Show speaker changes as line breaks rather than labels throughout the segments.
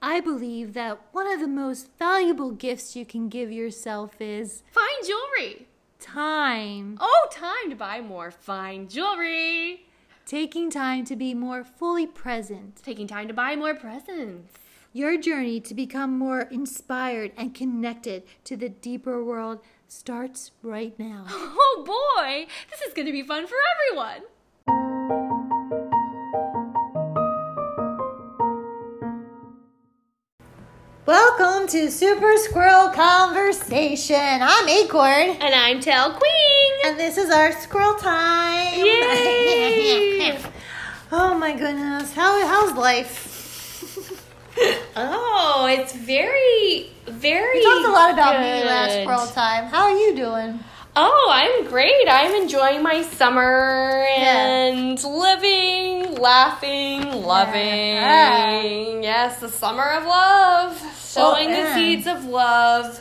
I believe that one of the most valuable gifts you can give yourself is
Fine jewelry.
time.
Oh, time to buy more fine jewelry.
Taking time to be more fully present.
Taking time to buy more presents.
Your journey to become more inspired and connected to the deeper world starts right now.
Oh boy, this is going to be fun for everyone.
Welcome to Super Squirrel Conversation. I'm Acorn.
And I'm Tail Queen.
And this is our squirrel time.
Yay!
oh my goodness. How how's life?
Oh, it's very, very.
We talked a lot about me last squirrel time. How are you doing?
Oh, I'm great. I'm enjoying my summer
Yeah.
and living, laughing, loving.
Yeah.
Yes, the summer of love, showing
yeah.
the seeds of love.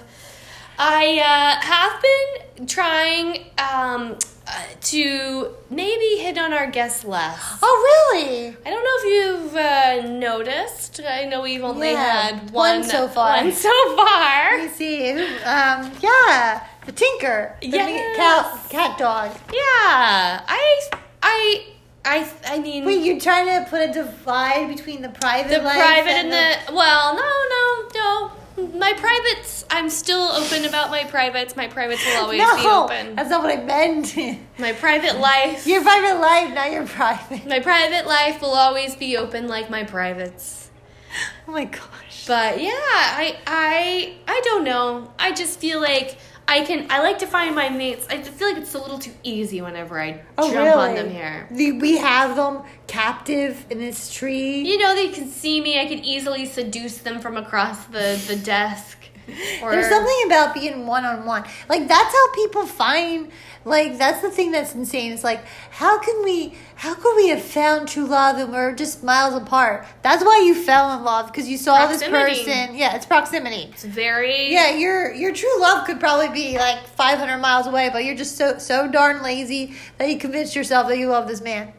I uh, have been trying um, uh, to maybe hit on our guests less.
Oh really?
I don't know if you've uh, noticed. I know we've only
Yeah,
had
one
one,
so far.
One so far.
Me see. Um, yeah, the Tinker. The
Yes.
cat, cat dog.
Yeah, I, I, I, I mean,
Wait, you're trying to put a divide between the private
the private
and
and the well, no, no, no. My privates, I'm still open about my privates. My privates will always
no,
be open.
that's not what I meant.
My private life,
your private life, not your private.
my private life will always be open like my privates.
Oh my gosh.
But yeah, I, I, I don't know. I just feel like. I can. I like to find my mates. I just feel like it's a little too easy whenever I
Oh,
jump
really?
on them here.
The- We have them captive in this tree.
You know, they can see me. I can easily seduce them from across the, the desk. Or,
There's something about being one on one. Like that's how people find. Like that's the thing that's insane. It's like how can we? How could we have found true love and we're just miles apart? That's why you fell in love because you saw this person. Yeah, it's proximity.
It's very.
Yeah, your your true love could probably be like 500 miles away, but you're just so so darn lazy that you convinced yourself that you love this man.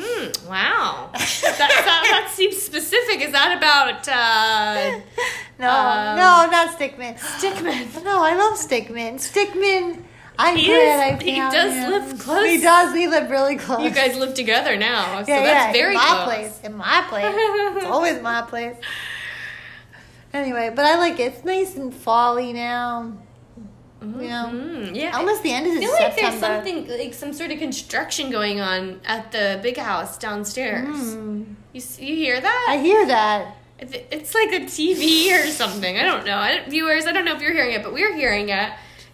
Hmm. Wow. that, that, that seems specific. Is that about uh,
No,
Um,
no, not Stickman.
Stickman?
No, I love Stickman. Stickman. I'm
He
glad
is-
I
he does
him.
live close.
He does. We live really close.
You guys live together now, so
yeah,
that's
yeah,
very
in my
close.
place. In my place. it's always my place. Anyway, but I like it. It's nice and folly now. You know,
Mm, yeah.
almost the end of the.
I feel like
September.
there's something like some sort of construction going on at the big house downstairs.
Mm.
You you hear that?
I hear that.
It- It's like a TV or something. I don't know. I don't, viewers, I don't know if you're hearing it, but we're hearing it.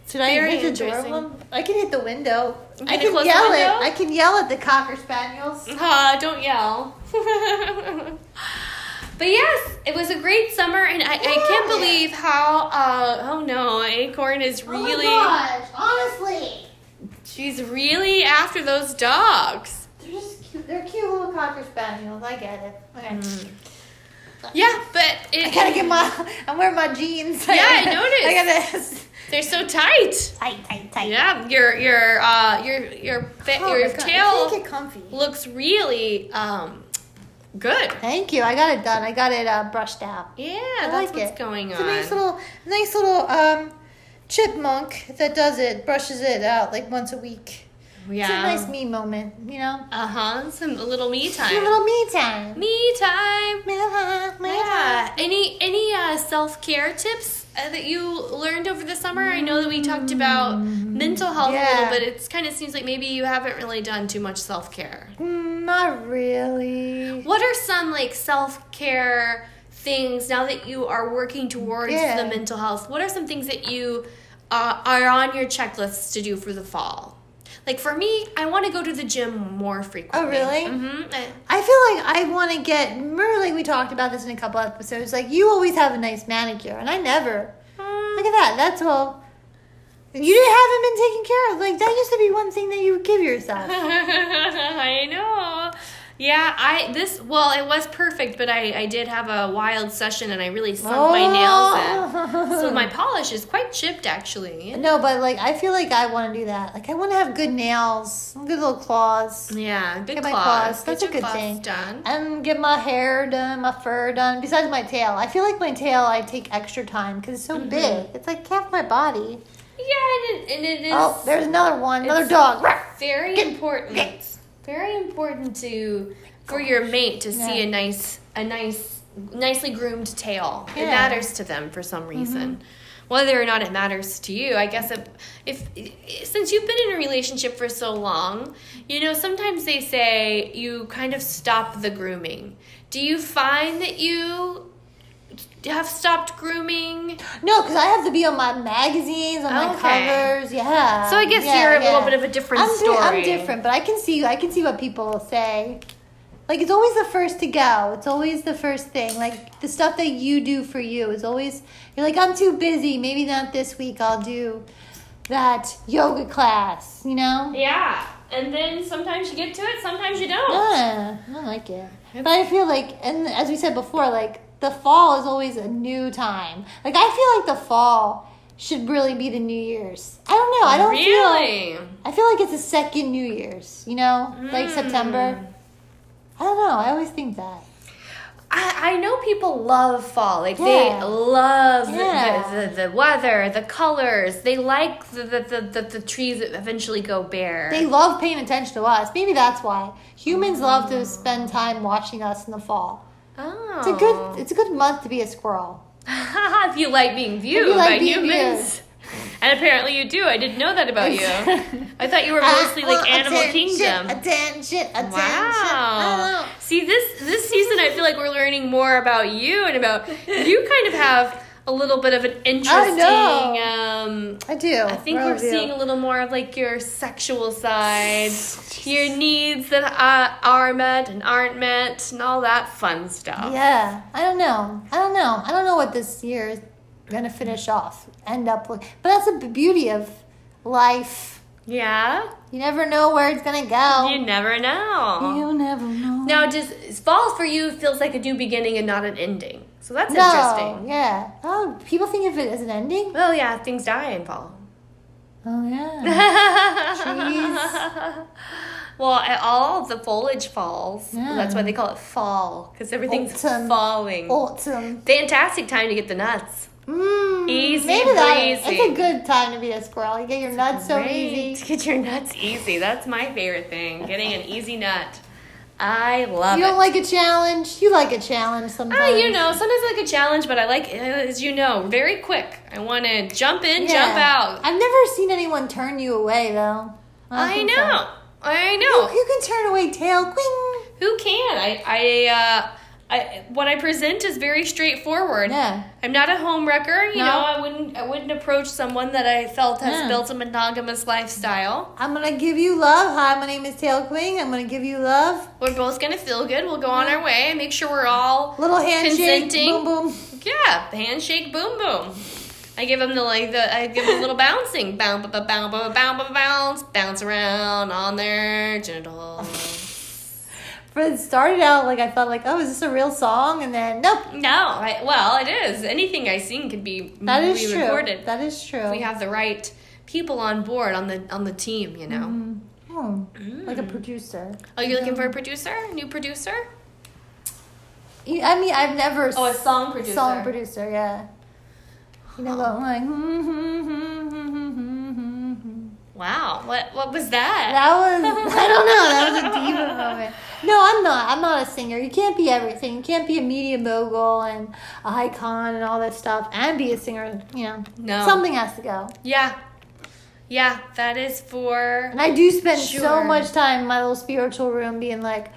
Should I hit the door? I can hit the window.
Can
I can
close the
yell
window?
it. I can yell at the cocker spaniels.
Uh, don't yell. but yes, it was a great summer, and I, I can't believe how. Uh, oh no, Acorn is really.
Oh my gosh! Honestly,
She's really after those dogs.
they're just cute. They're cute little cocker spaniels. I get it. Okay.
Yeah, but it,
I gotta get my. I'm wearing my jeans.
Yeah, I noticed.
I gotta.
they're so tight.
Tight, tight, tight.
Yeah, your your uh your your fa-
Oh
your
I
tail
comfy.
looks really um good.
Thank you. I got it done. I got it uh, brushed out.
Yeah,
I
that's
like
what's
it.
going on.
It's a nice little, nice little um, chipmunk that does it, brushes it out like once a week.
Yeah.
It's a nice me moment, you know.
Uh huh. Some a little me
A
time.
little me time.
me time.
Me time, me
Yeah.
time.
Any any uh, self care tips uh, that you learned over the summer? I know that we talked about mental health a little, but it kind of seems like maybe you haven't really done too much self care.
Mm, not really.
What are some like self care things now that you are working towards
Yeah.
the mental health? What are some things that you uh, are on your checklists to do for the fall? Like for me, I want to go to the gym more frequently.
Oh, really?
Mm-hmm.
I feel like I want to get. Remember, like we talked about this in a couple episodes. Like you always have a nice manicure, and I never. Look at that. That's all. You haven't been taken care of. Like that used to be one thing that you would give yourself.
I know. Yeah, I this well, it was perfect, but I I did have a wild session and I really sunk my nails in. So my polish is quite chipped actually.
No, but like I feel like I want to do that. Like I want to have good nails, good little claws,
Yeah, good
Get my
claws.
claws. That's a good thing.
Done.
and get my hair done, my fur done. Besides my tail, I feel like my tail I take extra time because it's so
Mm-hmm.
big. It's like half my body.
Yeah, and it, and it is
Oh, there's another one, another dog.
very
Get-
important.
get.
Very important to for your mate to see a nice a nice nicely groomed tail. It matters to them for some mm-hmm. reason. Whether or not it matters to you, I guess if, if since you've been in a relationship for so long, you know, sometimes they say you kind of stop the grooming. Do you find that you have stopped grooming?
No, because I have to be on my magazines, on my
Okay.
covers. Yeah.
So I guess
yeah,
you're a little bit of a different
I'm di-
story.
I'm different, but I can see I can see what people say. Like it's always the first to go. It's always the first thing. Like the stuff that you do for you is always you're like I'm too busy. Maybe not this week. I'll do that yoga class. You know.
Yeah. And then sometimes you get to it, sometimes you don't.
Yeah, I like it. But I feel like, and as we said before, like the fall is always a new time. Like I feel like the fall should really be the New Year's. I don't know. I don't feel.
really?
I feel like it's a second New Year's. You know, like
Mm.
September. I don't know. I always think that.
I, I know people love fall. Like
Yeah.
they love the-
Yeah.
the, the, the weather, the colors. They like the, the, the, the, the trees that eventually go bare.
They love paying attention to us. Maybe that's why humans love to spend time watching us in the fall.
Oh.
It's a good. It's a good month to be a squirrel.
if you like being viewed
like
by
being
humans. And apparently you do. I didn't know that about you. I thought you were
Ah,
mostly like Animal
attention,
Kingdom.
Attention, attention.
Wow. See this this season I feel like we're learning more about you and about you kind of have a little bit of an interesting um
I do.
I think we're seeing a little more of like your sexual side, your needs that uh, are met and aren't met, and all that fun stuff.
Yeah, I don't know. I don't know. I don't know what this year is gonna finish off. End up with, but that's the beauty of life.
Yeah?
You never know where it's gonna go.
You never know.
You never know.
Now, does fall for you feels like a new beginning and not an ending? So that's
no,
interesting.
yeah. Oh, people think of it as an ending.
Well, yeah, things die in fall.
Oh yeah.
well, all the foliage falls.
Yeah.
That's why they call it fall because everything's
Autumn.
falling.
Autumn.
Fantastic time to get the nuts.
Mm,
Easy
maybe that.
breezy.
It's a good time to be a squirrel. You get your nuts so
Great.
easy.
Get your nuts easy. That's my favorite thing. Getting an easy nut. I love
You don't like a challenge. You like a challenge sometimes.
Ah, you know, sometimes I like a challenge, but I like, uh, as you know, very quick. I want to jump in, jump out.
I've never seen anyone turn you away though. don't
I
think so.
know. I
You,
know.
you can turn away tail. Queen.
Who can? I, I, uh, I, what I present is very straightforward.
Yeah.
I'm not a home wrecker. You
No.
know, I wouldn't, I wouldn't approach someone that I felt has
Yeah.
built a monogamous lifestyle.
I'm gonna give you love. Hi, my name is Tail Queen. I'm gonna give you love.
We're both gonna feel good. We'll go on our way. And make sure we're all
Little handshake.
Consenting.
Boom boom.
Yeah, handshake, boom, boom. I give them the like the I give them a little bouncing, bounce, bounce, bounce, bounce, bounce, bounce, bounce around on their genitals.
But it started out like I thought like, oh, is this a real song? And then nope.
No, I, well, it is. Anything I sing can be
That is true.
re-recorded.
That is true.
we have the right people on board on the on the team. You know.
Hmm. Like a producer.
Are you're looking for a producer? New producer?
I mean, I've never.
Oh, a song producer.
Song producer, yeah. You know, going like. hmm, hmm, hmm, hmm, hmm, hmm, hmm, hmm.
Wow. What what was that?
That was I don't know. That was a diva moment. No, I'm not. I'm not a singer. You can't be everything. You can't be a media mogul and a icon and all that stuff and be a singer. You know,
No.
something has to go.
Yeah. Yeah, that is for
And I do spend so much time in my little spiritual room being like,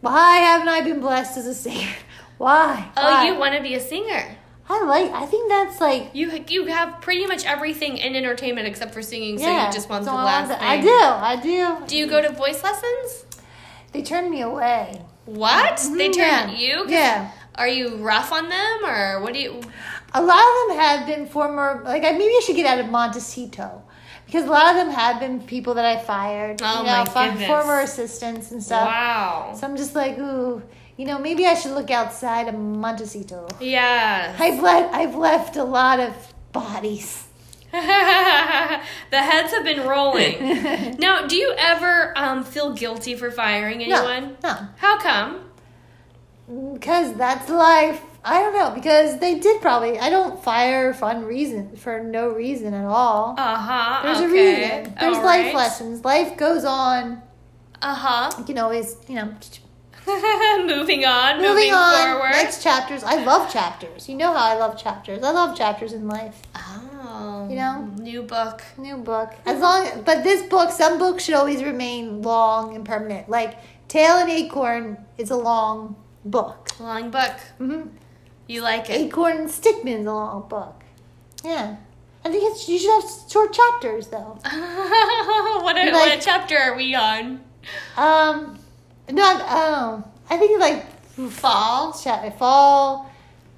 why haven't I been blessed as a singer? Why?
Oh,
Why?
you want to be a singer.
I like. I think that's like.
You you have pretty much everything in entertainment except for singing, so
yeah.
you just want
so
the
I
last thing.
I do. I do.
Do you go to voice lessons?
They turned me away.
What? They
Mhm,
turn
yeah.
you?
Yeah.
Are you rough on them or what do you?
A lot of them have been former. Like I maybe I should get out of Montecito because a lot of them have been people that I fired.
Oh,
you know,
my goodness.
former assistants and stuff.
Wow.
So I'm just like, ooh, you know, maybe I should look outside of Montecito.
Yeah.
I've let I've left a lot of bodies.
the heads have been rolling. now, do you ever um, feel guilty for firing anyone?
No,
How come?
because that's life. I don't know because they did probably. I don't fire fun reason for no reason at all.
Uh huh.
There's
okay.
a reason. There's
All
life
right.
lessons. Life goes on.
Uh huh.
You can always, you know,
moving on.
moving
Moving,
on.
forward.
Next chapters. I love chapters. You know how I love chapters. I love chapters in life.
oh.
You know?
New book.
New book. As long, but this book, some books should always remain long and permanent. Like Tail and Acorn is a long book.
Long book.
hmm
You like it.
Acorn and Stickman is a long book. Yeah, I think it's you should have short chapters though.
what,
You
what chapter are we on?
Um, not um, I think it's like fall, fall,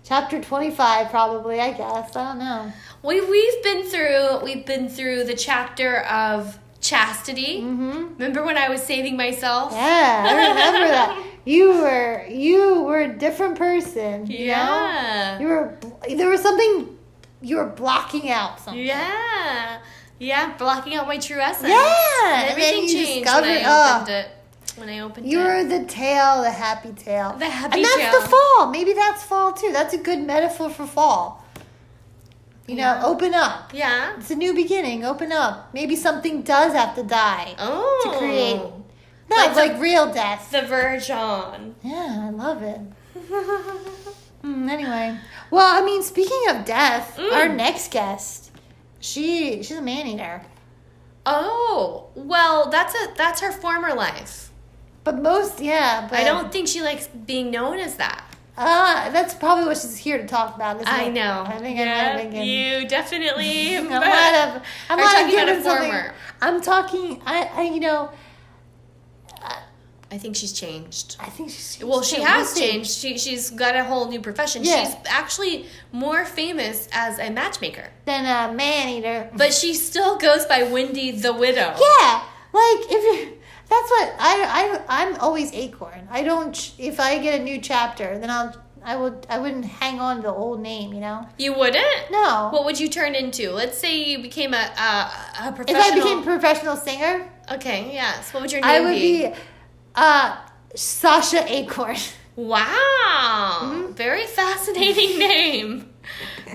chapter twenty five probably. I guess I don't know.
We we've been through we've been through the chapter of chastity.
Mm-hmm.
Remember when I was saving myself?
Yeah, I remember that. You were you were a different person. You know?
Yeah.
You were there was something you were blocking out something.
Yeah. Yeah, blocking out my true essence.
Yeah,
And
and
everything
you
changed when I
oh.
opened it. When I opened
You
it.
the tail, the happy tail.
The happy
and that's
tail.
the fall. Maybe that's fall too. That's a good metaphor for fall. You
Yeah.
know, open up.
Yeah.
It's a new beginning. Open up. Maybe something does have to die
Oh.
to create. No,
Like
it's
the-
like real death.
The Virgin.
Yeah, I love it. Mm, anyway, well, I mean, speaking of death,
Mm.
our next guest, she she's a man eater,
oh, well, that's a that's her former life.
But most yeah, but
I don't think she likes being known as that.
Ah, that's probably what she's here to talk about. isn't
I
it?
know.
I think I might
yeah,
have been getting.
you definitely.
I might have. I might have
talking about a
given something. I'm talking. I, I, you know,
I think she's changed.
I think she's.
Well, she has
we'll
changed. She she's got a whole new profession.
Yeah.
She's actually more famous as a matchmaker,
Than a man eater.
but she still goes by Wendy the Widow.
Yeah, like if you. That's what I I I'm always acorn. I don't. If I get a new chapter, then I'll. I would. I wouldn't hang on to the old name. You know.
You wouldn't?
No.
What would you turn into? Let's say you became a a, a
if. I became a professional singer,
okay, yes. What would your name be?
I would be, uh, Sasha Acorn.
Wow.
Mm-hmm.
Very fascinating name.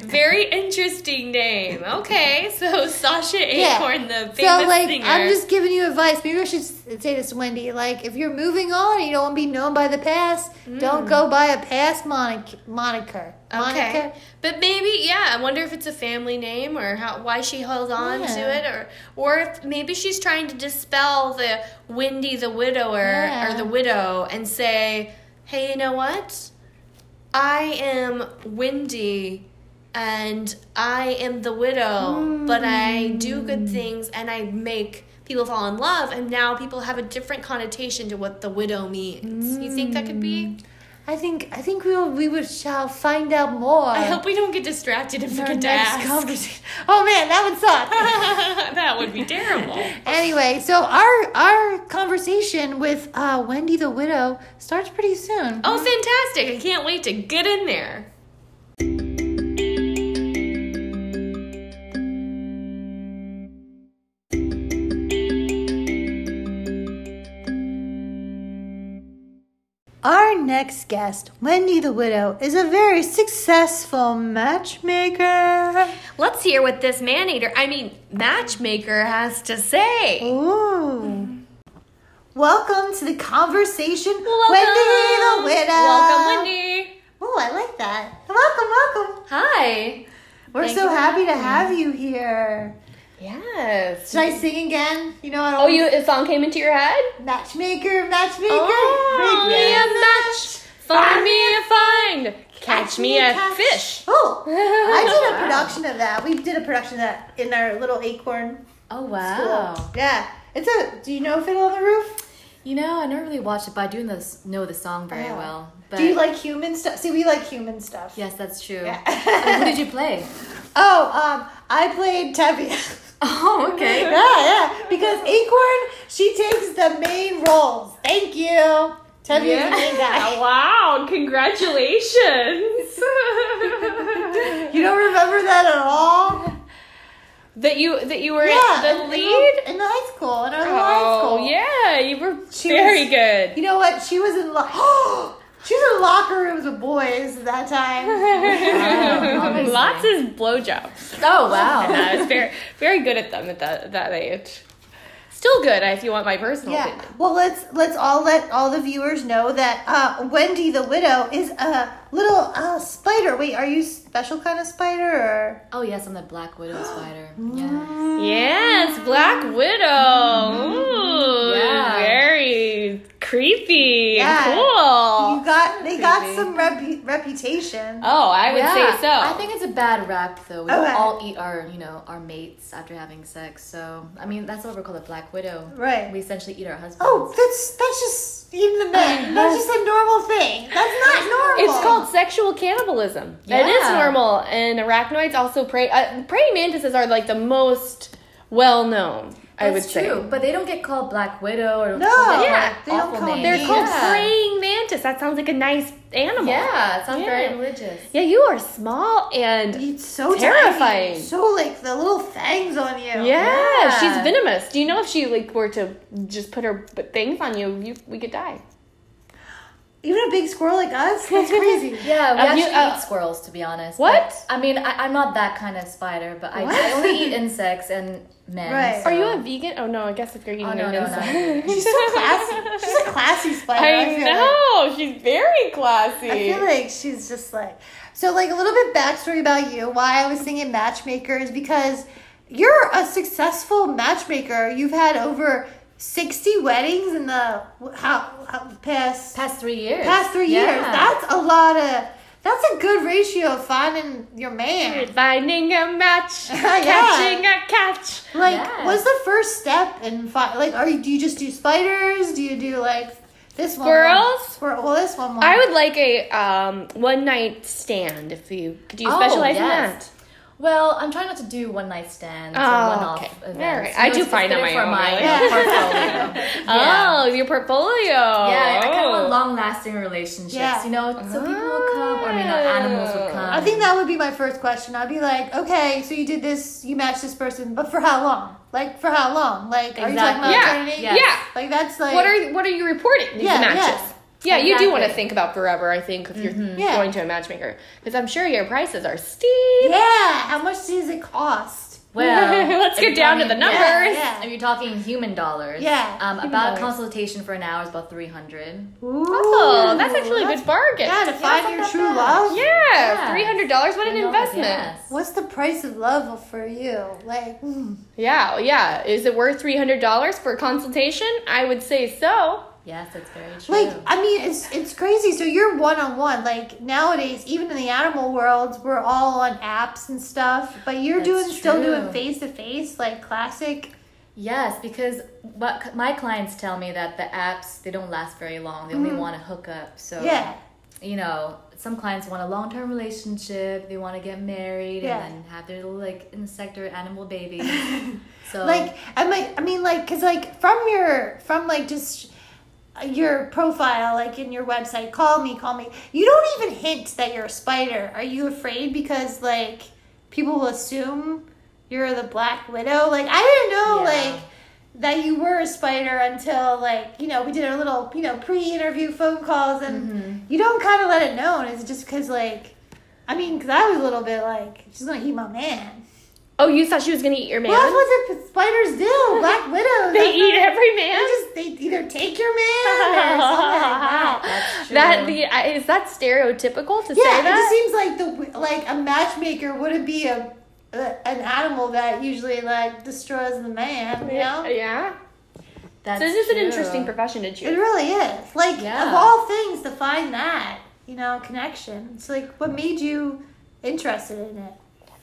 Very interesting name. Okay, so Sasha Acorn, the famous
so like
singer.
I'm just giving you advice. Maybe I should say this, to Wendy. Like if you're moving on, and you don't want to be known by the past. Don't go by a past monic- moniker.
Mm. Okay, but maybe yeah. I wonder if it's a family name or how why she held on to it, or or if maybe she's trying to dispel the Wendy the widower or the widow and say, hey, you know what? I am Wendy. And I am the widow, but I do good things and I make people fall in love, and now people have a different connotation to what the widow means. You think that could be?
I think I think we will, we would shall find out more.
I hope we don't get distracted
our
forget to
next conversation. Oh man, that would suck.
that would be terrible.
anyway, so our our conversation with uh, Wendy the widow starts pretty soon.
Oh, fantastic! I can't wait to get in there.
Next guest, Wendy the widow, is a very successful matchmaker.
Let's hear what this man eater, I mean, matchmaker, has to say.
Ooh. Welcome to the conversation,
Welcome.
Wendy the widow.
Welcome, Wendy.
Oh, I like that. Welcome, welcome.
Hi.
We're
Thank
so happy to
having
have you here.
Yes.
Should I sing again? You know what?
Oh, you a song came into your head?
matchmaker, matchmaker.
Oh,
make
me
me
a match. Find me a find. Catch me a
catch-
fish.
Oh, I did a production of that. We did a production of that in our little acorn
Oh
school. Yeah, it's a. Do you know Fiddle on the Roof?
You know, I never really watched it, but I do know, this, know the song very
Oh.
well. But
Do you like human stuff? See, we like human stuff.
Yes, that's true.
Yeah.
And who did you play?
Oh, um, I played Tevye.
Oh, okay.
Yeah, yeah. Because Acorn, she takes the main roles. Thank you. Tevye is the main guy.
Wow, congratulations.
You don't remember that at all?
that you that you were
Yeah,
the
in-
lead?
in, in high school, in our high
Oh,
school.
yeah, you were
She
very
was-
good.
You know what? She was in lo- oh, she was in locker rooms with boys at that time.
obviously.
Lots of blowjobs.
Oh, wow.
And I was very, very good at them at that, that age. Still good, if you want my personal
Yeah.
opinion.
Well, let's let's all let all the viewers know that uh, Wendy the widow is a little uh, spider. Wait, are you special kind of spider or?
Oh, yes, I'm the Black Widow spider.
Mm.
Yes.
Yes, Black Widow. Ooh,
Yeah.
very creepy
Yeah.
cool.
You got they got some repu- reputation.
Oh, I would
Yeah,
say so.
I think it's a bad rap, though. We
Okay.
don't all eat our, you know, our mates after having sex. So, I mean, that's what we're called a Black Widow.
Right.
We essentially eat our husbands.
Oh, that's that's just eating the men. That's just a normal thing. That's not normal.
It's called sexual cannibalism. That is
Yeah.
normal, and arachnoids also prey. Uh, praying mantises are like the most well known. I would
That's
say
true, but they don't get called Black Widow or
No,
Yeah,
they don't call.
Names.
They're
Yeah.
called praying mantis. That sounds like a nice animal.
Yeah, it sounds
Yeah.
very religious.
Yeah, you are small and
It's so
Terrifying.
tiny. So like the little fangs on you.
yeah,
Yeah.
she's venomous. Do you know if she like were to just put her b- things on you, you we could die.
Even a big squirrel like us. That's crazy.
Yeah, we
Um,
actually
you- uh,
eat squirrels, to be honest.
What?
But, I mean, I, I'm not that kind of spider, but I, I only eat insects and men.
Right.
so-
Are you a vegan? Oh no, I guess if oh, you're eating
Oh, no, no, no.
She's so classy. She's a classy spider.
I
feel like.
know she's very classy.
I feel like she's just like so. Like a little bit backstory about you. Why I was thinking matchmaker is because you're a successful matchmaker. You've had over sixty weddings in the how, how past
Past three years.
past three
Yeah.
years. That's a lot of. That's a good ratio of finding your man.
Finding a match,
Yeah.
catching a catch.
Like,
Yeah.
what's the first step in fi- like? Are you do you just do spiders? Do you do like this one?
Squirrels?
Squirrel. Well, this one.
I would like a um, one night stand if you do you
Oh,
specialize in that.
Well, I'm trying not to do one night stands
Oh,
or one off
okay.
events.
All right. I
know,
do
find
fine
it's
on
good
my
for
own,
my
really.
portfolio. Yeah.
Oh, your portfolio.
Yeah, I kind of
Oh.
want long-lasting relationships.
Yeah.
You know, so people will come, or I mean, uh, animals will come.
I think that would be my first question. I'd be like, okay, so you did this, you matched this person, but for how long? Like for how long? Like are you talking about
Exactly.
Yeah,
eternity?
yes.
yeah.
Like that's like
What are what are you reporting? These
Yeah,
matches. Yeah, you do want to think about forever. I think if you're
Yeah.
going to a matchmaker, because I'm sure your prices are steep.
Yeah, how much does it cost?
Well,
Let's get
you're
down to the numbers.
yeah.
If you're talking human dollars,
Yeah,
um,
human
about
dollars.
a consultation for an hour is about three hundred.
Ooh,
Oh, that's actually a good bargain.
Yeah, to find
not
your true
bad.
love.
Yeah,
Yeah.
three hundred dollars. What an investment.
Yes.
What's the price of love for you? Like, mm.
Yeah, yeah. Is it worth three hundred dollars for a consultation? I would say so.
Yes, that's very true.
like I mean, it's it's crazy. So you're one on one. Like nowadays, even in the animal world, we're all on apps and stuff. But you're
That's
doing still doing face to face, like classic.
Yes, because what my clients tell me that the apps they don't last very long. They only mm-hmm. want to hook up. So
Yeah.
you know, some clients want a long term relationship. They want to get married
Yeah.
and have their little like insect or animal baby. so
like I might I mean like cuz like from your from like just your profile like in your website. Call me call me. You don't even hint that you're a spider. Are you afraid because like people will assume you're the black widow? Like I didn't know
Yeah.
like that you were a spider until like you know we did our little you know pre-interview phone calls and
Mm-hmm.
you don't kind of let it known. It's just because like I mean because I was a little bit like she's gonna eat my man
Oh, you thought she was gonna eat your man?
well, that's what the spiders do. Black widows.
they eat
what-
every
They
man.
just they either take your man or something like that.
that's true.
That the is that stereotypical to say that?
Yeah, it just seems like the like a matchmaker wouldn't be a, a an animal that usually like destroys the man. You know,
Yeah.
that's
so this is an interesting profession to choose.
it really is. Like
Yeah.
of all things, to find that you know connection. It's like what made you interested in it.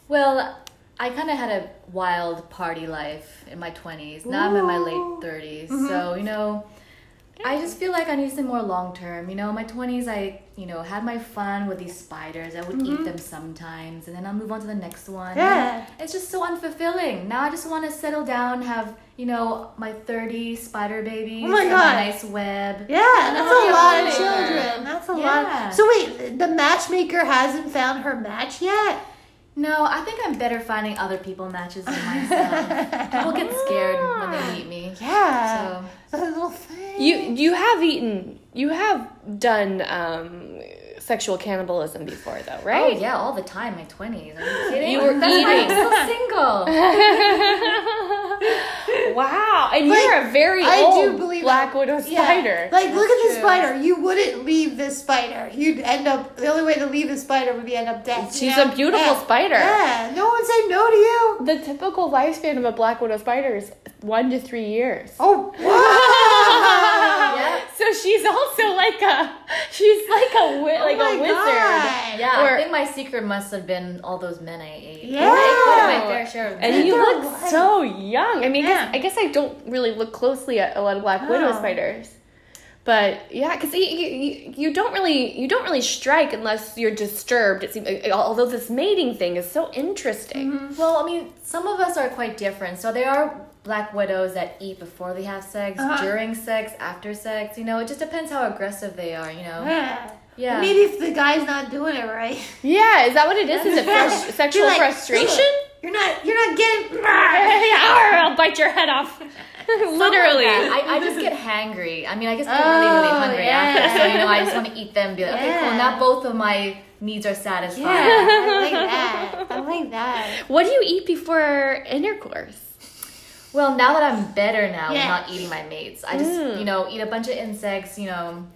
Well, I kind of had a wild party life in my 20s. Now I'm in my late 30s. So, you know, I just feel like I need something more long term. You know, in my twenties, I you know had my fun with these spiders. I would
Mm-hmm.
eat them sometimes, and then I'll move on to the next one.
Yeah.
it's just so unfulfilling. Now I just want to settle down, have you know my thirty spider babies.
Oh my
and
God.
a nice web.
Yeah, that's a lot of children. That's a
Yeah.
lot. So wait, the matchmaker hasn't found her match yet.
No, I think I'm better finding other people matches than myself. People get scared when they meet me.
Yeah,
So
that little thing.
You you have eaten you have done um, sexual cannibalism before though, oh, right?
Oh yeah, all the time. My twenties. Are you kidding?
You were
That's why I'm
eating.
still single.
wow, and
Like,
you're a very
I
old
do believe
black widow
Yeah.
spider.
Like, look at this spider. You wouldn't leave this spider. You'd end up. The only way to leave this spider would be end up dead.
She's
know?
a beautiful
Yeah.
spider.
Yeah, no one said no to you.
The typical lifespan of a black widow spider is one to three years.
Oh, wow.
yeah.
So she's also like a she's like a wi- like
oh my
a wizard.
God.
Yeah,
Or-
I think my secret must have been all those men I ate.
Yeah.
I my fair share of
And you look
alive.
so young. I mean, I
Yeah.
guess, I guess I don't really look closely at a lot of black widow spiders. But yeah, because you, you, you don't really you don't really strike unless you're disturbed. It seems, although this mating thing is so interesting.
Mm-hmm.
Well, I mean, some of us are quite different. So there are black widows that eat before they have sex,
Uh-huh.
during sex, after sex. You know, it just depends how aggressive they are. You know.
Yeah.
Yeah.
Maybe if the guy's not doing it right.
Yeah, is that what it is? Is it
Yeah.
frus- sexual
like,
frustration?
You're not. You're not getting.
yeah, or I'll bite your head off. Literally.
I, I just get hangry. I mean, I just get really, really
Oh,
hungry
yeah.
after. So, you know, I just want to eat them and be like, okay, cool.
Yeah.
Now both of my needs are satisfied.
Yeah, I like that. I like that.
What do you eat before intercourse?
Well, now that I'm better now,
Yeah.
with not eating my mates. I just,
Mm.
you know, eat a bunch of insects, you know,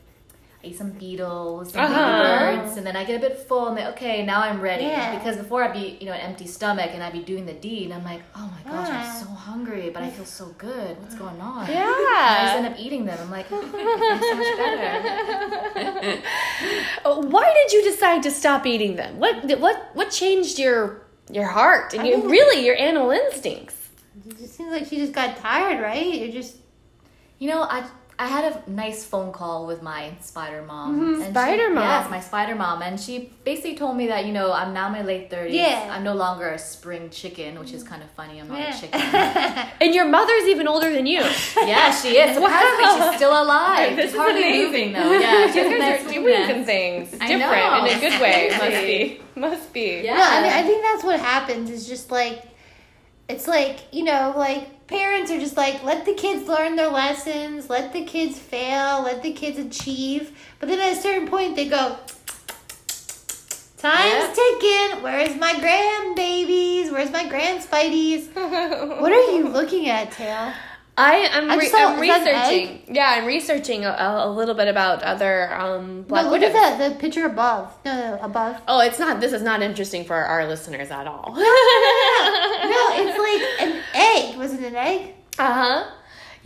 I eat some beetles, some
Uh-huh.
birds, and then I get a bit full and then, okay, now I'm ready.
Yeah.
Because before I'd be, you know, an empty stomach and I'd be doing the deed, and I'm like, oh my gosh,
Yeah.
I'm so hungry, but I feel so good. What's going on?
Yeah.
I just end up eating them. I'm like, I feel so much better.
Uh, Why did you decide to stop eating them? What what what changed your your heart and
I
you really your animal instincts?
It just seems like she just got tired, right? You're just.
You know, I I had a nice phone call with my spider mom.
Mhm.
And she-
Spider mom.
Yes, my spider mom, and she basically told me that you know I'm now in my late thirties.
Yeah.
I'm no longer a spring chicken, which is kind of funny. I'm not a chicken.
And your mother's even older than you.
yeah, she is. Surprisingly,
Wow.
she's still alive.
This
she's
is
hardly
amazing.
moving though. Yeah, she's
you guys are doing some things
I
different
know.
in a good way. Must be. Must be.
Yeah.
No, I mean, I think that's what happens. Is just like, it's like you know, like parents are just like, let the kids learn their lessons, let the kids fail, let the kids achieve. But then at a certain point, they go, time's
Yeah.
ticking. Where's my grandbabies? Where's my grand spideys? What are you looking at, Tail?
I am re- I'm researching. Yeah, I'm researching a, a little bit about other um, black
no,
widows.
at that. The picture above. No, no, above.
Oh, it's not. This is not interesting for our listeners at all.
No, it's like an egg. Was it an egg?
Uh huh.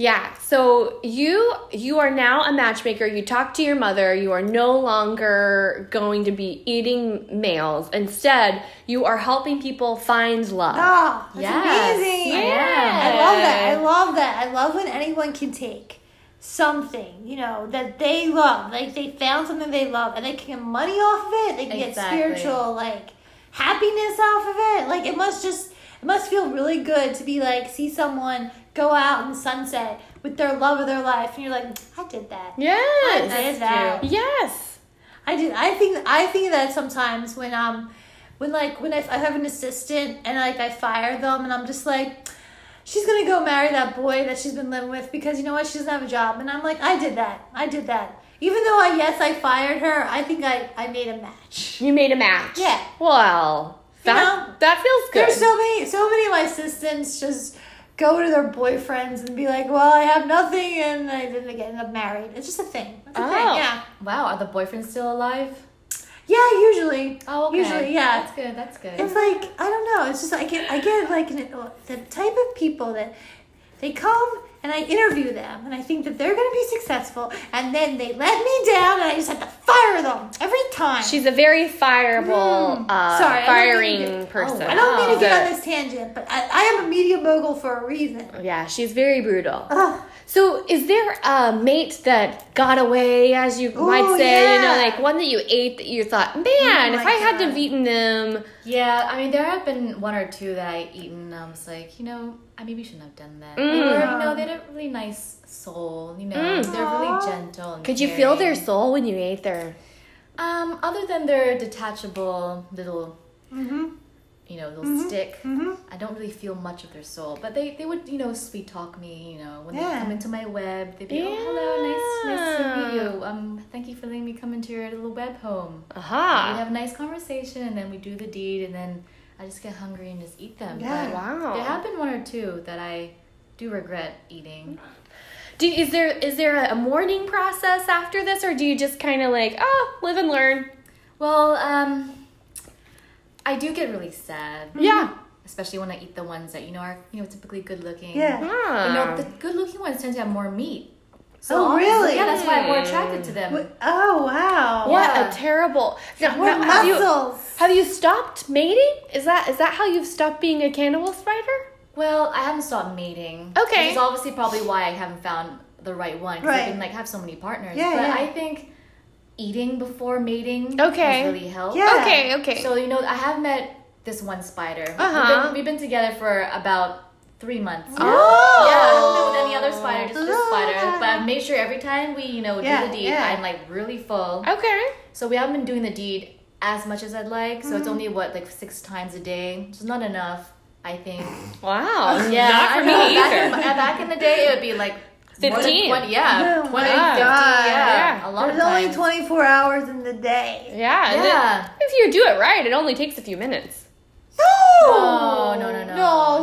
Yeah. So you you are now a matchmaker. You talk to your mother. You are no longer going to be eating males. Instead, you are helping people find love.
Oh, that's
Yes,
amazing.
I am.
I love that. I love that. I love when anyone can take something, you know, that they love. Like they found something they love and they can get money off of it. They can
Exactly.
get spiritual like happiness off of it. Like it must just it must feel really good to be like see someone go out in the sunset with their love of their life and you're like, I did that. I
Yes.
did that.
Yes.
I do. I think. I think that sometimes when um, when like when I, I have an assistant and like I fire them and I'm just like, she's gonna go marry that boy that she's been living with because you know what she doesn't have a job and I'm like I did that. I did that. Even though I yes I fired her, I think I I made a match.
You made a match.
Yeah.
Well,
You
that
know,
that feels good.
There's so many so many of my assistants just go to their boyfriends and be like, well I have nothing and I didn't get end up married. It's just a thing. It's a thing.
Oh.
Yeah.
Wow, are the boyfriends still alive?
Yeah. Usually.
Oh, okay.
Usually, yeah.
That's good. That's good.
It's like I don't know. It's just I get I get like an, the type of people that they come and I interview them, and I think that they're going to be successful, and then they let me down, and I just have to fire them every time.
She's a very fireable, uh,
Sorry, I
firing
get-
person.
I don't mean to get on this tangent, but I, I am a media mogul for a reason.
Yeah, she's very brutal.
Ugh.
So, is there a mate that got away, as you might say? You know, like one that you ate that you thought, man,
Oh
if
my
I had to have eaten them,
Yeah, I mean, there have been one or two that I eaten. I was like, you know, I maybe shouldn't have done that. They
Mm.
were, you know, they had a really nice soul. You know,
Mm.
they're really gentle. And
could you feel their soul when you ate their?
Um, other than their detachable little,
Mm-hmm.
You know, little stick,
Mm-hmm.
I don't really feel much of their soul. But they, they would, you know, sweet talk me. You know, when
Yeah.
they come into my web, they'd be, oh, hello, nice, nice to meet you. Um, thank you for letting me come into your little web home. We'd
Aha!
have a nice conversation, and then we do the deed, and then I just get hungry and just eat them.
Yeah.
But
Wow.
there have been one or two that I do regret eating.
Do, is there is there a mourning process after this, or do you just kind of like, oh, live and learn?
Well, um, I do get really sad.
Yeah.
Especially when I eat the ones that you know are you know typically good looking.
Yeah.
You know,
Ah.
the good looking ones tend to have more meat.
So
Oh,
really?
Yeah, that's why I'm more attracted to them.
Oh wow!
What
Yeah.
a terrible. Now,
More
now, have you
muscles.
have you stopped mating? Is that is that how you've stopped being a cannibal spider?
Well, I haven't stopped mating.
Okay.
Which is obviously probably why I haven't found the right one. Because
Right.
I can like have so many partners.
Yeah,
but
yeah.
I think eating before mating
Okay.
has really helped.
Yeah.
Okay, okay.
So you know, I have met this one spider. We've,
Uh-huh.
been, we've been together for about three months.
Oh.
Yeah, I haven't been with any other spider, just this spider. But I've made sure every time we, you know,
Yeah,
do the deed,
yeah.
I'm like really full.
okay.
So we haven't been doing the deed as much as I'd like. So
Mm-hmm.
it's only what like six times a day, which is not enough. I think.
Wow.
Yeah,
Not for
I
me
know. Back in,
either.
back in the day, it would be like more than
15.
20, yeah,
Oh
20,
my
50,
God.
yeah,
Yeah.
a lot
There's
of
only 24 hours in the day.
Yeah.
Yeah.
it- if you do it right, it only takes a few minutes.
No!
No, no, no, no,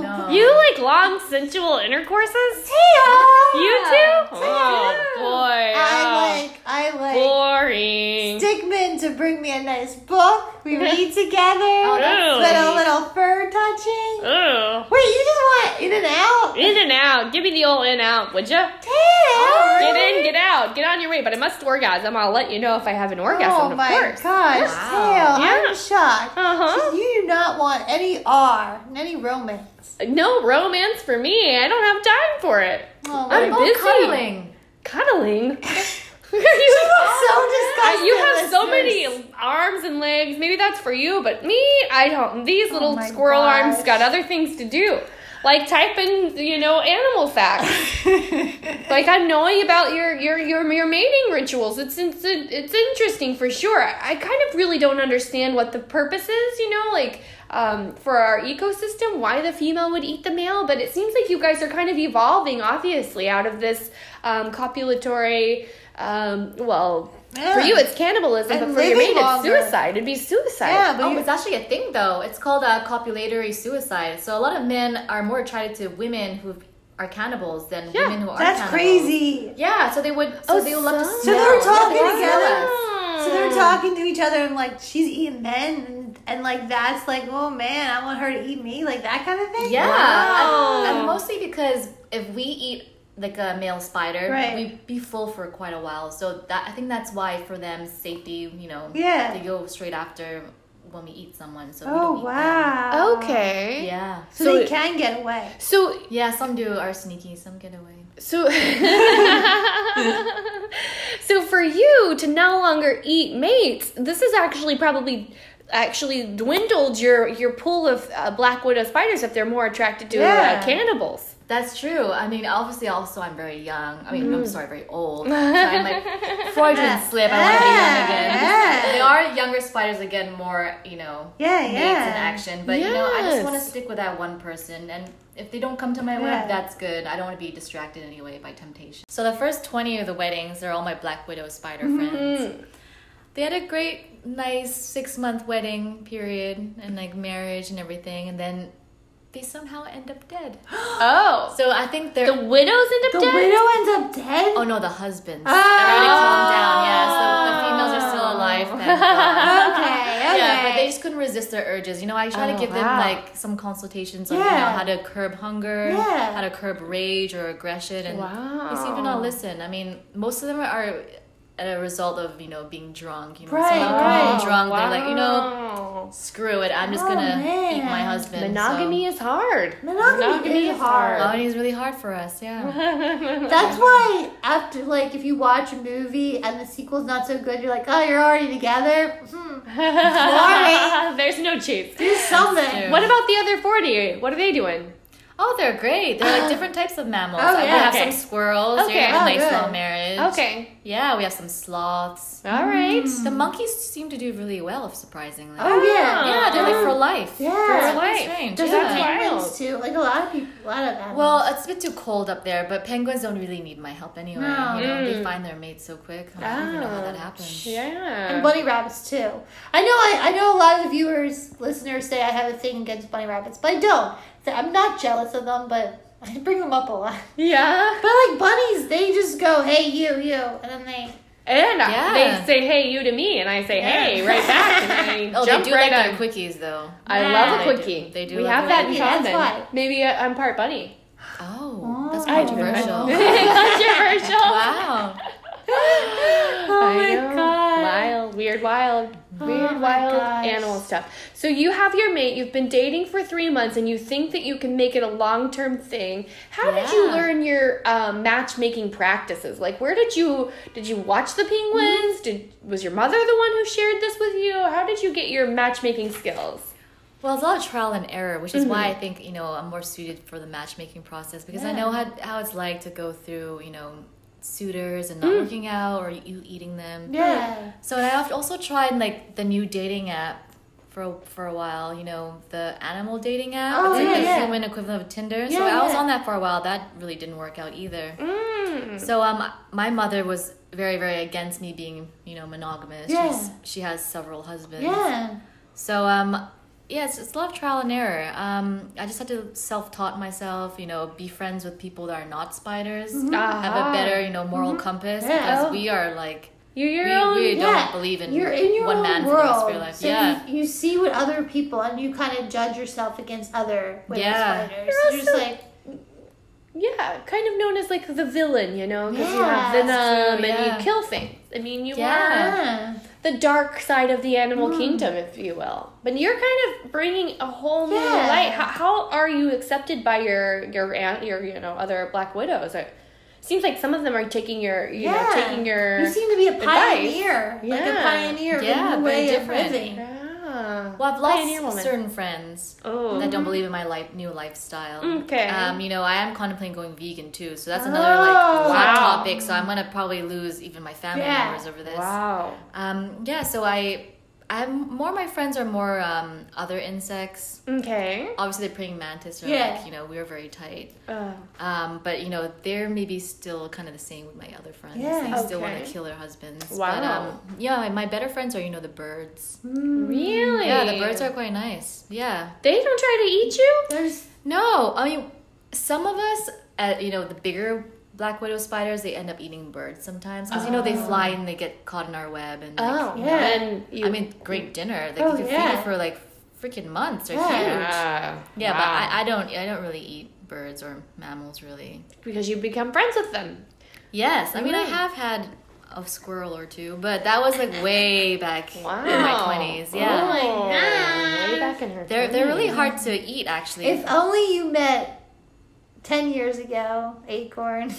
No.
no.
You like long sensual intercourses?
Teo!
Uh, you
Yeah.
too? Oh boy.
I
Oh,
like, I like
boring.
Stickman to bring me a nice book. We read together.
Oh,
that's
little,
sweet.
little fur touching.
Ugh.
Wait, you just want in and out?
In and out. Give me the old in out, would ya?
Teo!
Get in, get out, get on your way. But I must orgasm. I'll let you know if I have an orgasm,
Oh
of
my
course.
gosh,
Wow.
Teo,
Yeah.
I'm shocked.
Uh-huh.
You do not want any R, any romance.
No romance for me. I don't have time for it.
Oh
I'm busy.
cuddling?
Cuddling.
so disgusting.
you have so
listeners.
many arms and legs. Maybe that's for you, but me, I don't. These little
Oh
squirrel arms got other things to do. Like type in, you know, animal facts. like I'm knowing about your your your, your mating rituals. It's, it's it's interesting for sure. I kind of really don't understand what the purpose is. You know, like um, for our ecosystem, why the female would eat the male. But it seems like you guys are kind of evolving, obviously, out of this um, copulatory. Um, well, for you it's cannibalism,
And
but for your mate
longer.
it's suicide. It'd be suicide.
Yeah, but
Oh,
you-
it's actually a thing though. It's called uh, copulatory suicide. So a lot of men are more attracted to women who are cannibals than
Yeah,
women who are
that's
cannibals.
crazy.
Yeah, so they would. So
Oh,
they would love to
so-
smell.
So they're
Yeah,
talking
they would smell
together. So they're talking to each other and like she's eating men and, and like that's like oh man I want her to eat me like that kind of thing.
Yeah,
Wow.
and, and mostly because if we eat like a male spider,
Right.
we be full for quite a while. So that I think that's why for them safety, you know,
Yeah.
they go straight after when we eat someone. So we
Oh
don't eat
wow.
Okay.
Yeah,
So,
So
they
it-
can get away.
So
yeah. Some do are sneaky. Some get away.
So, so for you to no longer eat mates, this has actually probably actually dwindled your your pool of uh, black widow spiders if they're more attracted to
Yeah.
uh, cannibals.
That's true. I mean, obviously, also I'm very young. I mean,
Mm.
I'm sorry, very old. So I'm like Freudian slip. I want to be young again.
Yeah.
They are younger spiders again, more you know,
Yeah, yeah.
in action. But you know, I just want to stick with that one person, and if they don't come to my
Yeah.
web, that's good. I don't want to be distracted anyway by temptation. So the first twenty of the weddings are all my black widow spider
Mm-hmm.
friends. They had a great, nice six month wedding period and like marriage and everything, and then they somehow end up dead.
Oh,
So I think they're
the widows end up
The
dead.
widow ends up dead.
Oh no, the husbands.
Oh.
Everybody calm down. Yeah, so the females are still alive.
Okay, okay.
Yeah, but they just couldn't resist their urges. You know, I try
Oh,
to give them like some consultations on you know, how to curb hunger,
Yeah.
how to curb rage or aggression, and
Wow.
they seem to not listen. I mean, most of them are a result of you know being drunk. You know,
Right,
some people
right.
being drunk, they're like, you know, screw it, I'm just
Oh,
gonna eat my
man.
husband. so-
Monogamy is hard.
Monogamy is hard.
Monogamy is really hard for us. Yeah.
That's why after like if you watch a movie and the sequel's not so good, you're like, oh, you're already together. Hmm. Sorry.
There's no chase.
Do something.
What about the other 40? What are they doing?
Oh, they're great. They're like different types of mammals.
Oh,
Uh, we have
Okay.
some squirrels.
Okay.
They have a
Oh,
nice
good.
long marriage.
Okay.
Yeah, we have some sloths.
All right.
The monkeys seem to do really well, surprisingly.
Oh yeah.
Yeah, they're like for life.
Yeah.
For
life.
Strange.
There's
yeah.
like
wild.
Penguins too. Like a lot of people, a lot of animals.
Well, it's a bit too cold up there, but penguins don't really need my help anyway.
No.
You know,
Mm.
they find their mates so quick. I don't even know how that happens.
Yeah.
and bunny rabbits too. I know. I, I know a lot of the viewers, listeners say I have a thing against bunny rabbits, but I don't. So I'm not jealous of them, but I bring them up a lot.
yeah.
But like bunnies, they just go, "Hey, you, you," and then they.
And
Yeah.
they say, hey, you to me, and I say, hey,
Yeah.
right back. And I
Oh,
jump
they do
right
like
on.
their quickies though.
I
Yeah.
love a
They
quickie.
do. They do
We have
a
that in
quickie, that's
common.
why.
Maybe uh, I'm part bunny.
Oh, that's
I do.
controversial.
Controversial.
wow.
Oh
I
my
know.
God.
Wild, weird, wild, weird,
my
wild
gosh.
animal stuff. So you have your mate, you've been dating for three months, and you think that you can make it a long term thing. How did you learn your um, matchmaking practices? Like, where did you did you watch the penguins? Did was your mother the one who shared this with you? How did you get your matchmaking skills?
Well, it's a lot of trial and error, which is why I think you know I'm more suited for the matchmaking process because I know how how it's like to go through you know suitors and not working out or you eating them.
Yeah.
So I've also tried like the new dating app for a, for a while. You know the animal dating app.
Oh,
it's like
yeah,
the
yeah.
human equivalent of Tinder. so
Yeah,
I was on that for a while. That really didn't work out either.
Mm.
So um, my mother was very very against me being you know monogamous.
Yeah.
She's, she has several husbands.
Yeah.
So um yeah, it's, it's a lot of trial and error. Um, I just had to self-taught myself, you know, be friends with people that are not spiders, have
Ah.
a better, you know, moral compass
Mm-hmm. Yeah.
because we are like
You're your
we,
own.
we
Yeah.
don't believe in,
You're in your
one
own
man for the rest
world.
your life.
So
yeah.
you, you see what other people and you kind of judge yourself against other women
Yeah.
spiders.
You're
You're, just
also-
like,
Yeah, kind of known as like the villain, you know, because you
Yeah,
have venom
true,
and you kill things. I mean, you
Yeah.
are
yeah.
The dark side of the animal
Mm.
kingdom, if you will. But you're kind of bringing a whole new light. How, how are you accepted by your your aunt, your you know other black widows? It seems like some of them are taking your you know taking your
You seem to be a
advice.
pioneer. Like a
Yeah.
pioneer
Yeah,
of a new
very
way of
different.
living.
Yeah.
Well, I've lost certain friends
Oh.
that don't believe in my life, new lifestyle.
Okay.
Um, you know, I am contemplating going vegan too, so that's another
Oh.
like hot
Wow.
topic. So I'm gonna probably lose even my family
Yeah.
members over this.
Wow.
Um, yeah, so I, I'm more. My friends are more um, other insects.
Okay.
Obviously, the praying mantis are
Yeah.
like you know we're very tight.
Uh,
Um, but you know they're maybe still kind of the same with my other friends.
Yeah.
They still want to kill their husbands. But
Wow.
um, yeah, my, my better friends are you know the birds.
really?
Yeah, the birds are quite nice. Yeah.
They don't try to eat you.
There's
No, I mean some of us, uh, you know, the bigger black widow spiders, they end up eating birds sometimes because you know they oh. fly and they get caught in our web and. Like,
Oh,
Yeah.
And you,
I mean, great dinner. Like
Oh,
you can feed
yeah.
it for like freaking months. They're
Yeah.
huge.
yeah,
Yeah,
Wow.
but I, I don't I don't really eat birds or mammals really.
because you become friends with them.
Yes, I mean I have had a squirrel or two, but that was like way back
Wow.
in my twenties. Yeah,
Oh my
Oh,
gosh.
way back in her.
they're they're really hard to eat actually.
if only you met ten years ago, Acorn.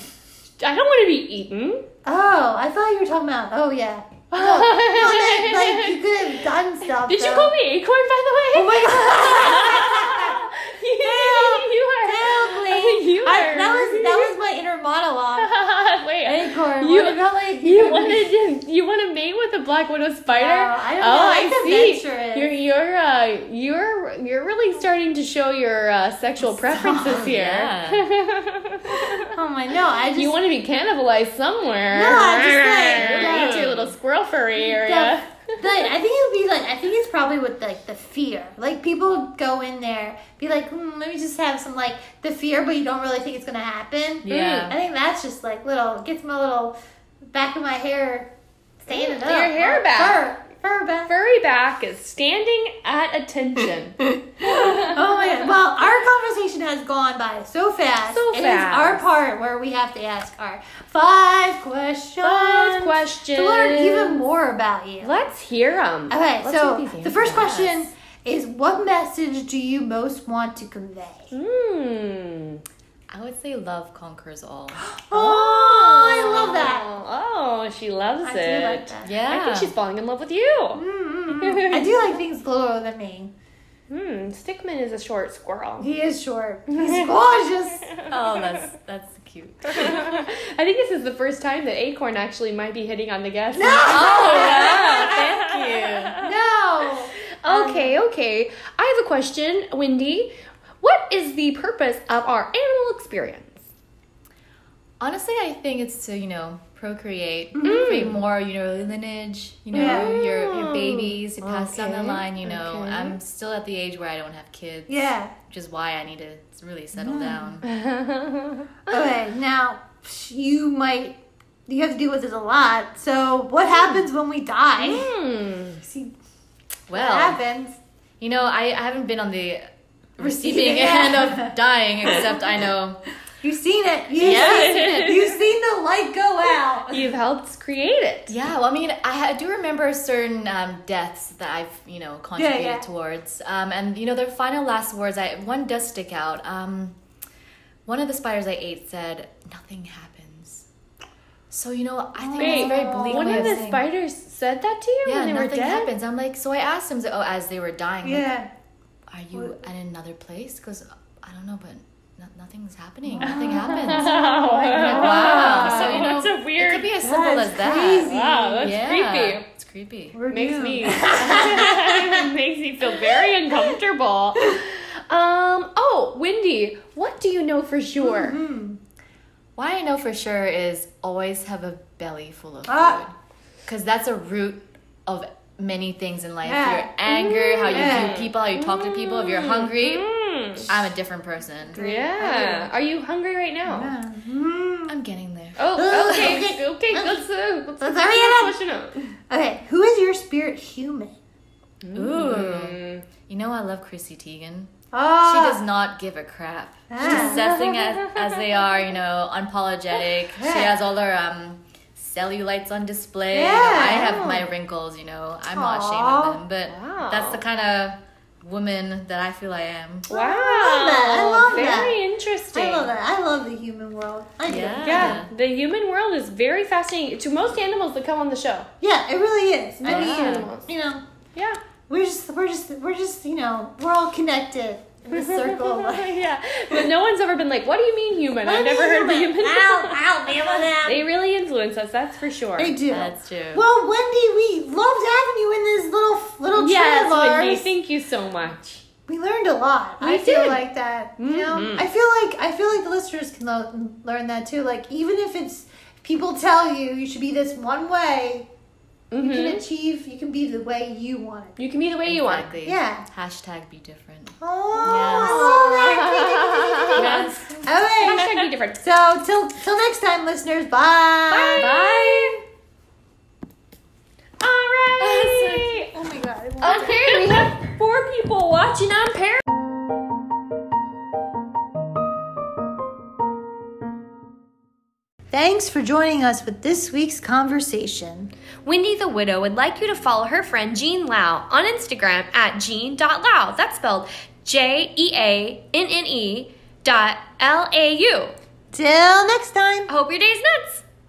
I don't want to be eaten.
Oh, I thought you were talking about. Oh yeah. No, no, that, like you could have done stuff.
Did you call me acorn, by the way?
Oh my god!
you,
Help!
you are. You
I,
are.
that was that was my inner monologue.
You-
what about like
You wanted to, you want to mate with a black widow spider?
Oh, I don't
oh.
I
I see.
adventurous.
You're you're uh, you're you're really starting to show your uh, sexual preferences here.
Yeah.
Oh my no! I just
you want to be cannibalized somewhere.
No, I'm just like, no.
your little squirrel furry area.
The, I think it would be like I think it's probably with like the fear. Like people go in there, be like, hmm, let me just have some like the fear, but you don't really think it's gonna happen.
Yeah.
I think that's just like little gets my little back of my hair standing
Your
up.
Your
hair
back.
fur. Fur back.
Furry back is standing at attention.
Oh my god. Well, our conversation has gone by so fast.
So fast.
It is our part where we have to ask our five questions.
Five questions.
To learn even more about you.
Let's hear them.
Okay, so the first question is what message do you most want to convey?
Hmm.
I would say love conquers all.
Oh, I love that.
Oh, she loves
I
it.
do like that.
Yeah.
I think she's falling in love with you.
Mm-mm. I do like things littler than me.
Hmm. Stickman is a short squirrel.
He is short. He's gorgeous.
Oh, that's that's cute.
I think this is the first time that Acorn actually might be hitting on the guest.
No!
Oh yeah, thank you.
No.
Okay, okay. I have a question, Wendy. What is the purpose of our animal experience?
Honestly, I think it's to you know procreate,
Mm.
create more you know lineage. You know
Yeah.
your your babies, you pass down the line. You know,
okay.
I'm still at the age where I don't have kids.
Yeah.
which is why I need to really settle down.
Okay, now you might you have to deal with this a lot. So what happens when we die?
Hmm.
See
Well,
what happens.
you know, I, I haven't been on the
Receiving
receiving
end.
end of dying, except I know.
You've seen it. You've
Yeah.
seen it. You've seen the light go out.
You've helped create it.
Yeah, well, I mean, I ha- do remember certain um, deaths that I've, you know, contributed
yeah.
towards. Um, and, you know, their final last words, I one does stick out. Um, one of the spiders I ate said, nothing happens. So, you know, I think
Wait,
it's very bleak
one of
of
the
saying-
spiders said that to you
Yeah,
when they were
nothing
dead?
happens. I'm like, so I asked him, oh, as they were dying, like,
Yeah.
Are you at another place? Because I don't know, but no- nothing's happening. Nothing happens.
Wow.
wow. So, you know,
That's a weird.
it could be as simple
That's
as that.
crazy.
Wow, that's
yeah,
creepy.
It's creepy.
We're
makes
doomed.
me makes me feel very uncomfortable. Um. Oh, Wendy, what do you know for sure?
Hmm.
What I know for sure is always have a belly full of
Ah.
food. Because that's a root of many things in life.
Yeah.
Your anger, how you
Yeah.
view people, how you talk to people. If you're hungry,
Mm.
I'm a different person.
Yeah. Are you hungry right now?
Yeah.
I'm getting there.
Oh, okay,
Okay.
okay. Let's uh, let's
Let's
let's
hurry up.
question up.
Okay, who is your spirit human?
Ooh.
Mm.
You know, I love Chrissy Teigen.
Oh,
She does not give a crap. She's
Ah.
just assessing as, as they are, you know, unapologetic. She has all her um, cellulites on display.
Yeah.
You know, I have my wrinkles, you know. I'm not ashamed of them. But
Wow.
that's the kind of woman that I feel I am.
Wow.
I love that. I love
very
that.
interesting.
I love that. I love the human world. I do.
Yeah.
Yeah, the human world is very fascinating to most animals that come on the show.
Yeah, it really is. I mean,
animals.
you know,
Yeah.
we're just, we're just, we're just, you know, we're all connected in this circle of
yeah, but no one's ever been like, "What do you mean human?" I've never heard of a
mean?
human.
Ow, ow, man, that.
they really influence us. That's for sure.
They do.
That's true.
Well, Wendy, we loved having you in this little little trip
Yes,
of ours.
Wendy. Thank you so much.
We learned a lot.
We
I feel like that. You know,
Mhm.
I feel like I feel like the listeners can lo- learn that too. Like even if it's people tell you you should be this one way, Mm-hmm. you can achieve. You can be the way you want it.
You can be the way you want.
exactly.
Yeah.
Hashtag be different.
Oh,
Yes.
I love that.
Yes.
Okay.
Hashtag be different.
So till till next time, listeners. Bye.
Bye.
Bye.
All right.
Oh my god.
Okay, we have four people watching on pair.
Thanks for joining us with this week's conversation.
Wendy the Widow would like you to follow her friend Jeanne Lau on Instagram at jeanne.lau. That's spelled J E A N N E dot L A U.
Till next time.
Hope your day's nuts.